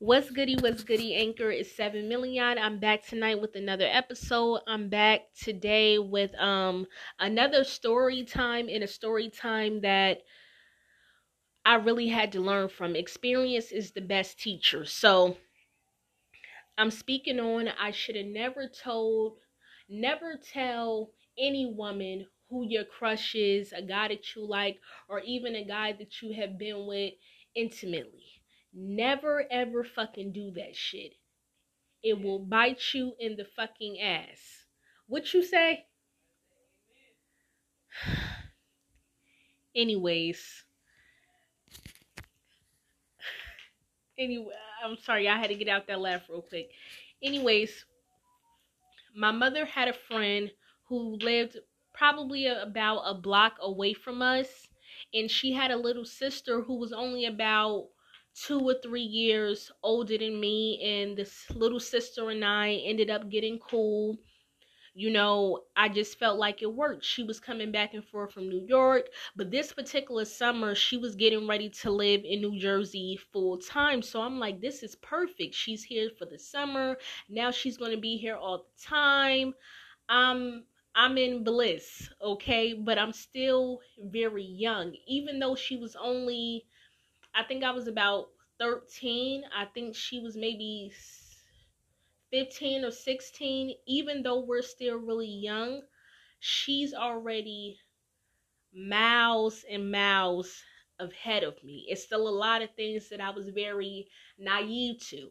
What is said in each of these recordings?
What's goody? What's goody? Anchor is seven million. I'm back tonight with another episode. I'm back today with um another story time in a story time that I really had to learn from. Experience is the best teacher. So I'm speaking on I should have never told, never tell any woman who your crush is, a guy that you like, or even a guy that you have been with intimately Never ever fucking do that shit. It will bite you in the fucking ass. What you say? Anyways. Anyway, I'm sorry, I had to get out that laugh real quick. Anyways, my mother had a friend who lived probably about a block away from us, and she had a little sister who was only about two or three years older than me, and this little sister and I ended up getting cool. You know, I just felt like it worked. She was coming back and forth from New York, but this particular summer, she was getting ready to live in New Jersey full time. So I'm like, this is perfect. She's here for the summer. Now she's going to be here all the time. Um, I'm in bliss, okay? But I'm still very young. Even though she was only I think I was about 13. I think she was maybe 15 or 16. Even though we're still really young, she's already miles and miles ahead of me. It's still a lot of things that I was very naive to.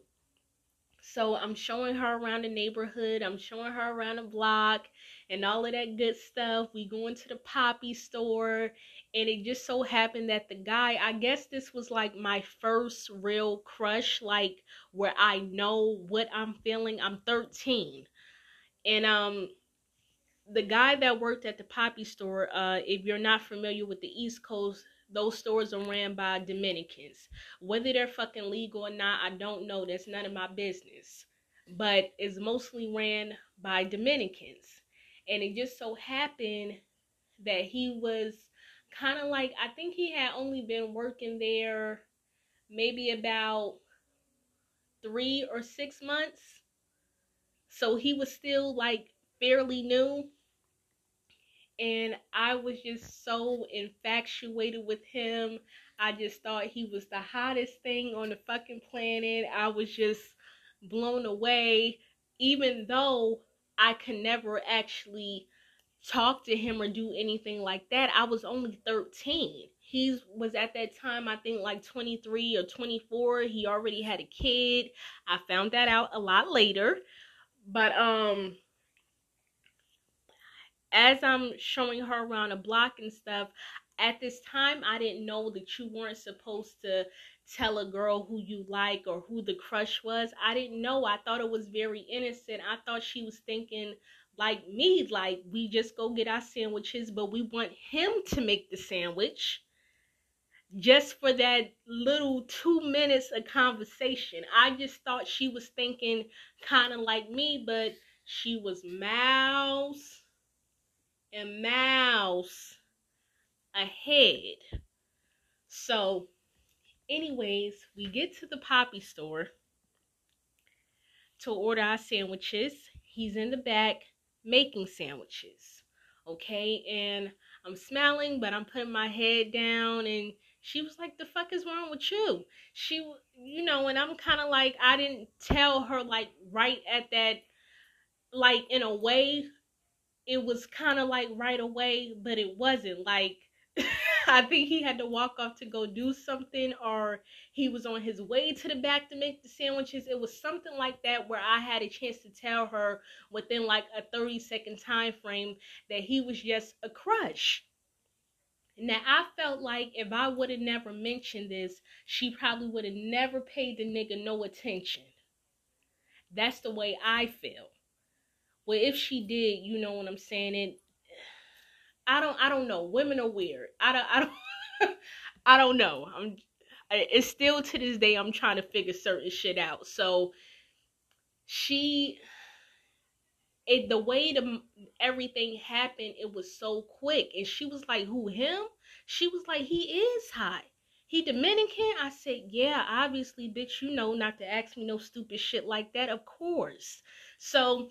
So I'm showing her around the neighborhood. I'm showing her around the block and all of that good stuff. We going to the papi store and it just so happened that the guy i guess this was like my first real crush like where i know what i'm feeling i'm 13 and um the guy that worked at the papi store uh if you're not familiar with the east coast those stores are ran by dominicans whether they're fucking legal or not i don't know that's none of my business but it's mostly ran by dominicans and it just so happened that he was kind of like I think he had only been working there maybe about three or six months. So he was still like fairly new. And I was just so infatuated with him. I just thought he was the hottest thing on the fucking planet. I was just blown away, even though I could never actually talk to him or do anything like that. I was only 13. He was at that time, I think, like 23 or 24. He already had a kid. I found that out a lot later. But, um, as I'm showing her around the block and stuff, at this time, I didn't know that you weren't supposed to tell a girl who you like or who the crush was. I didn't know. I thought it was very innocent. I thought she was thinking like me, like we just go get our sandwiches, but we want him to make the sandwich just for that little two minutes of conversation. I just thought she was thinking kind of like me, but she was mouse and mouse ahead. So, anyways, we get to the papi store to order our sandwiches. He's in the back making sandwiches. Okay, and I'm smiling, but I'm putting my head down and she was like, The fuck is wrong with you? She, you know, and I'm kind of like, I didn't tell her, like, right at that, like, in a way, it was kind of like right away, but it wasn't. Like, I think he had to walk off to go do something, or he was on his way to the back to make the sandwiches. It was something like that where I had a chance to tell her within like a 30 second time frame that he was just a crush. Now I felt like if I would have never mentioned this, she probably would have never paid the nigga no attention. That's the way I feel. Well, if she did, you know what I'm saying? It I don't I don't know. Women are weird. I don't I don't I don't know. I'm it's still to this day I'm trying to figure certain shit out. So she it the way the everything happened, it was so quick. And she was like, "Who him?" She was like, "He is hot." he Dominican? I said, yeah, obviously, bitch, you know not to ask me no stupid shit like that, of course. So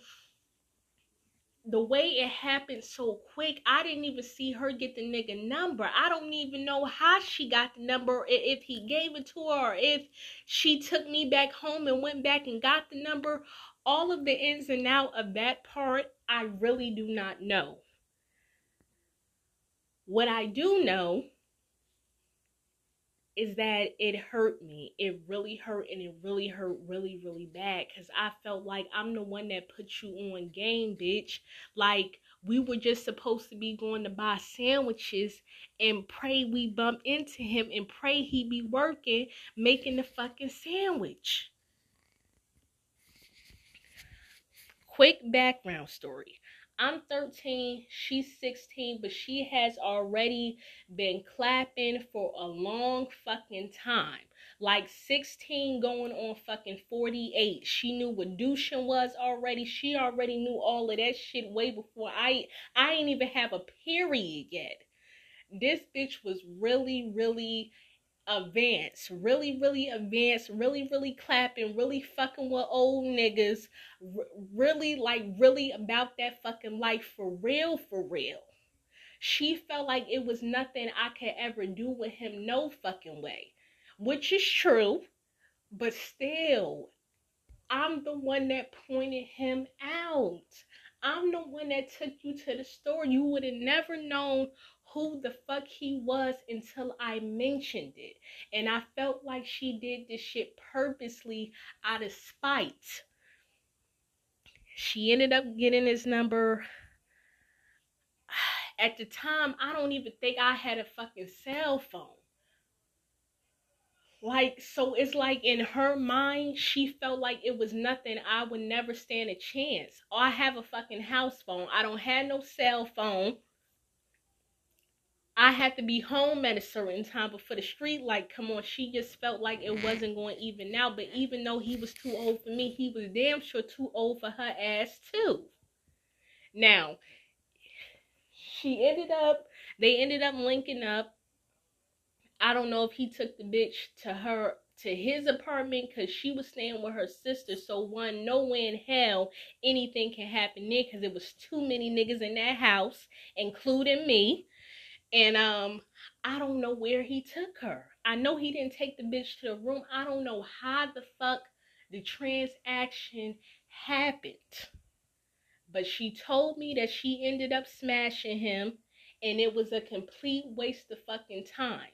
the way it happened so quick, I didn't even see her get the nigga number. I don't even know how she got the number, if he gave it to her, or if she took me back home and went back and got the number. All of the ins and out of that part, I really do not know. What I do know is that it hurt me. It really hurt and it really hurt really, really bad because I felt like I'm the one that put you on game, bitch. Like we were just supposed to be going to buy sandwiches and pray we bump into him and pray he be working making the fucking sandwich. Quick background story. I'm 13, she's 16, but she has already been clapping for a long fucking time. Like 16 going on fucking 48. She knew what douching was already. She already knew all of that shit way before I I ain't even have a period yet. This bitch was really, really advanced, really, really advanced, really, really clapping, really fucking with old niggas, r- really, like, really about that fucking life for real, for real. She felt like it was nothing I could ever do with him, no fucking way, which is true, but still, I'm the one that pointed him out. I'm the one that took you to the store. You would have never known who the fuck he was until I mentioned it. And I felt like she did this shit purposely out of spite. She ended up getting his number. At the time, I don't even think I had a fucking cell phone. Like, so it's like in her mind, she felt like it was nothing. I would never stand a chance. Oh, I have a fucking house phone. I don't have no cell phone. I had to be home at a certain time, but for the street like, come on, she just felt like it wasn't going even now. But even though he was too old for me, he was damn sure too old for her ass too. Now, she ended up, they ended up linking up. I don't know if he took the bitch to her to his apartment because she was staying with her sister. So one, no way in hell anything can happen there because it was too many niggas in that house, including me. And um, I don't know where he took her. I know he didn't take the bitch to the room. I don't know how the fuck the transaction happened. But she told me that she ended up smashing him and it was a complete waste of fucking time.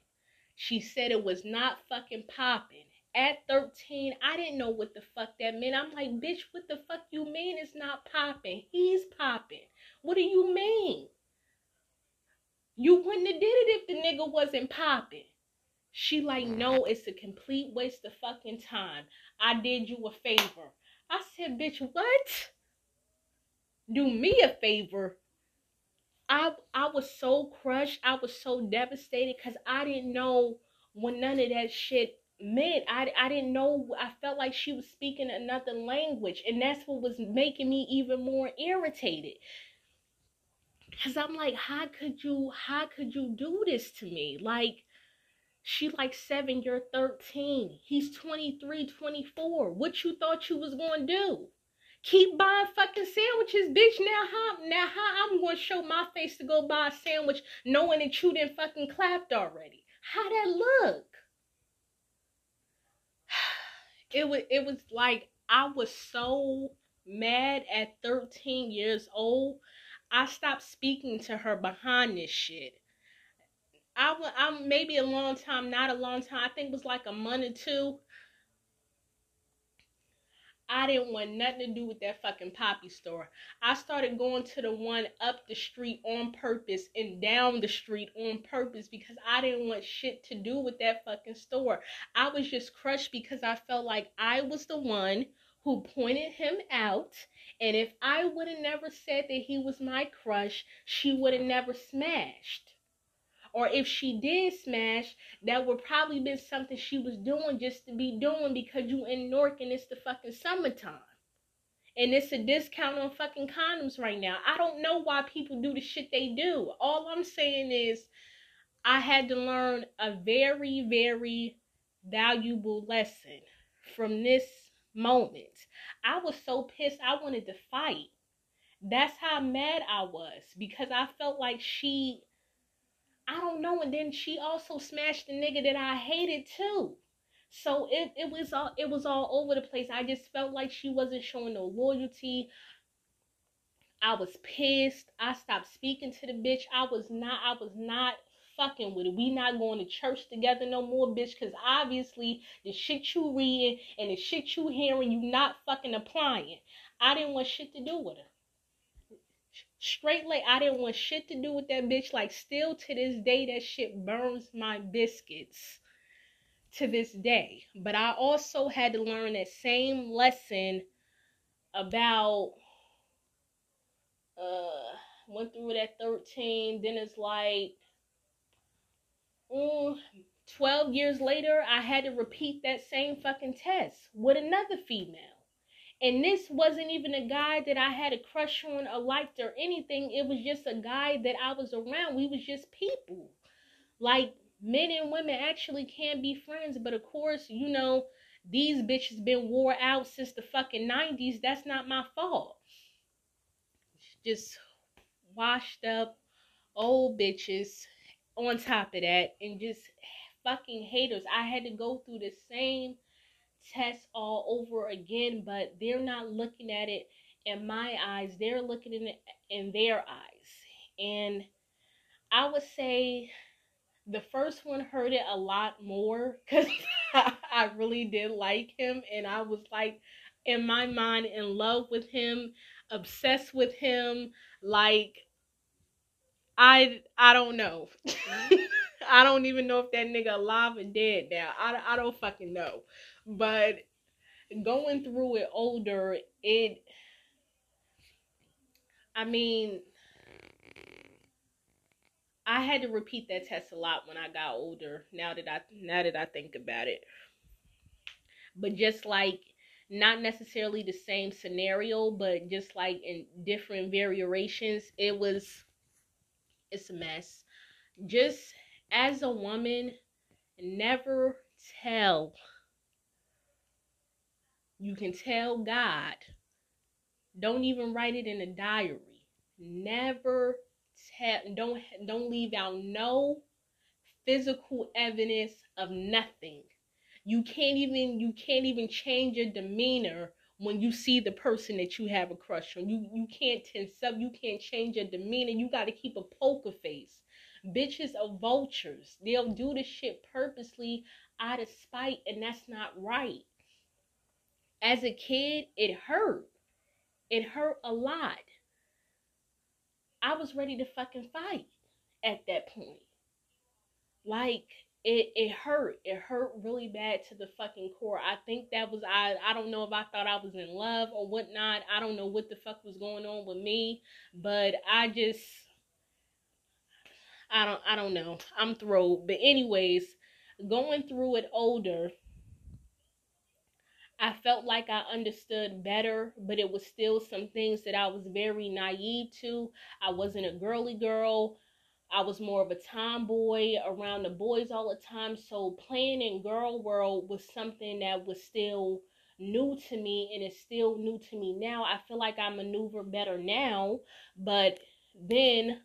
She said it was not fucking popping. At 13, I didn't know what the fuck that meant. I'm like, bitch, what the fuck you mean it's not popping? He's popping. What do you mean? You wouldn't have did it if the nigga wasn't popping. She like, no, it's a complete waste of fucking time. I did you a favor. I said, bitch, what? Do me a favor. I I was so crushed. I was so devastated because I didn't know what none of that shit meant. I, I didn't know. I felt like she was speaking another language. And that's what was making me even more irritated. Cause I'm like, how could you, how could you do this to me? Like, she like seven, you're 13. He's 23, 24. What you thought you was gonna do? Keep buying fucking sandwiches, bitch. Now how now how I'm gonna show my face to go buy a sandwich knowing that you didn't fucking clapped already? How that look? It was it was like I was so mad at 13 years old I stopped speaking to her behind this shit. I I'm maybe a long time, not a long time. I think it was like a month or two. I didn't want nothing to do with that fucking papi store. I started going to the one up the street on purpose and down the street on purpose because I didn't want shit to do with that fucking store. I was just crushed because I felt like I was the one who pointed him out. And if I would have never said that he was my crush, she would have never smashed. Or if she did smash, that would probably been something she was doing just to be doing because you in Newark and it's the fucking summertime. And it's a discount on fucking condoms right now. I don't know why people do the shit they do. All I'm saying is I had to learn a very, very valuable lesson from this moment. I was so pissed, I wanted to fight. That's how mad I was because I felt like she, I don't know, and then she also smashed the nigga that I hated too. So it, it was all it was all over the place. I just felt like she wasn't showing no loyalty. I was pissed. I stopped speaking to the bitch. I was not I was not fucking with it. We not going to church together no more, bitch, because obviously the shit you reading and the shit you hearing, you not fucking applying. I didn't want shit to do with her. Straight like I didn't want shit to do with that bitch. Like still to this day, that shit burns my biscuits to this day. But I also had to learn that same lesson about uh went through it at 13 then it's like mm, 12 years later i had to repeat that same fucking test with another female. And this wasn't even a guy that i had a crush on or liked or anything. It was just a guy that i was around. We was just people. Like men and women actually can be friends but of course you know these bitches been wore out since the fucking 90s that's not my fault. Just washed up old bitches on top of that and just fucking haters. I had to go through the same test all over again, but they're not looking at it in my eyes. They're looking in in their eyes. And I would say the first one hurt it a lot more because I really did like him and I was like in my mind in love with him, obsessed with him, like I I don't know. I don't even know if that nigga alive or dead now. I, I don't fucking know. But going through it older, it I mean I had to repeat that test a lot when I got older. Now that I now that I think about it. But just like not necessarily the same scenario, but just like in different variations, it was it's a mess. Just as a woman, never tell. You can tell God. Don't even write it in a diary. Never tell don't don't leave out no physical evidence of nothing. You can't even you can't even change your demeanor when you see the person that you have a crush on. You you can't tense up, you can't change your demeanor. You got to keep a poker face. Bitches are vultures. They'll do the shit purposely out of spite, and that's not right. As a kid, it hurt. It hurt a lot. I was ready to fucking fight at that point. Like it it hurt. It hurt really bad to the fucking core. I think that was I I don't know if I thought I was in love or whatnot. I don't know what the fuck was going on with me, but I just I don't I don't know. I'm thrilled. But anyways, going through it older, I felt like I understood better, but it was still some things that I was very naive to. I wasn't a girly girl. I was more of a tomboy around the boys all the time. So playing in girl world was something that was still new to me and it's still new to me now. I feel like I maneuver better now, but then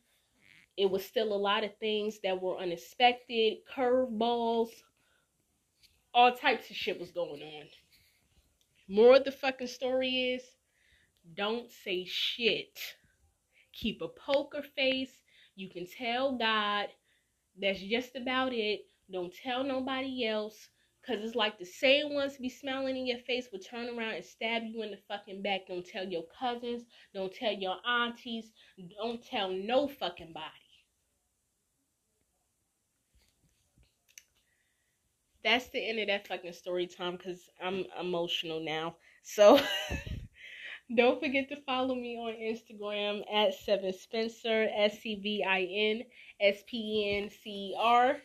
it was still a lot of things that were unexpected, curveballs, all types of shit was going on. More of the fucking story is don't say shit. Keep a poker face you can tell God. That's just about it. Don't tell nobody else. Cause it's like the same ones be smiling in your face will turn around and stab you in the fucking back. Don't tell your cousins. Don't tell your aunties. Don't tell no fucking body. That's the end of that fucking story time because I'm emotional now. So Don't forget to follow me on Instagram at Sevin Spencer, S C V I N S P E N C E R.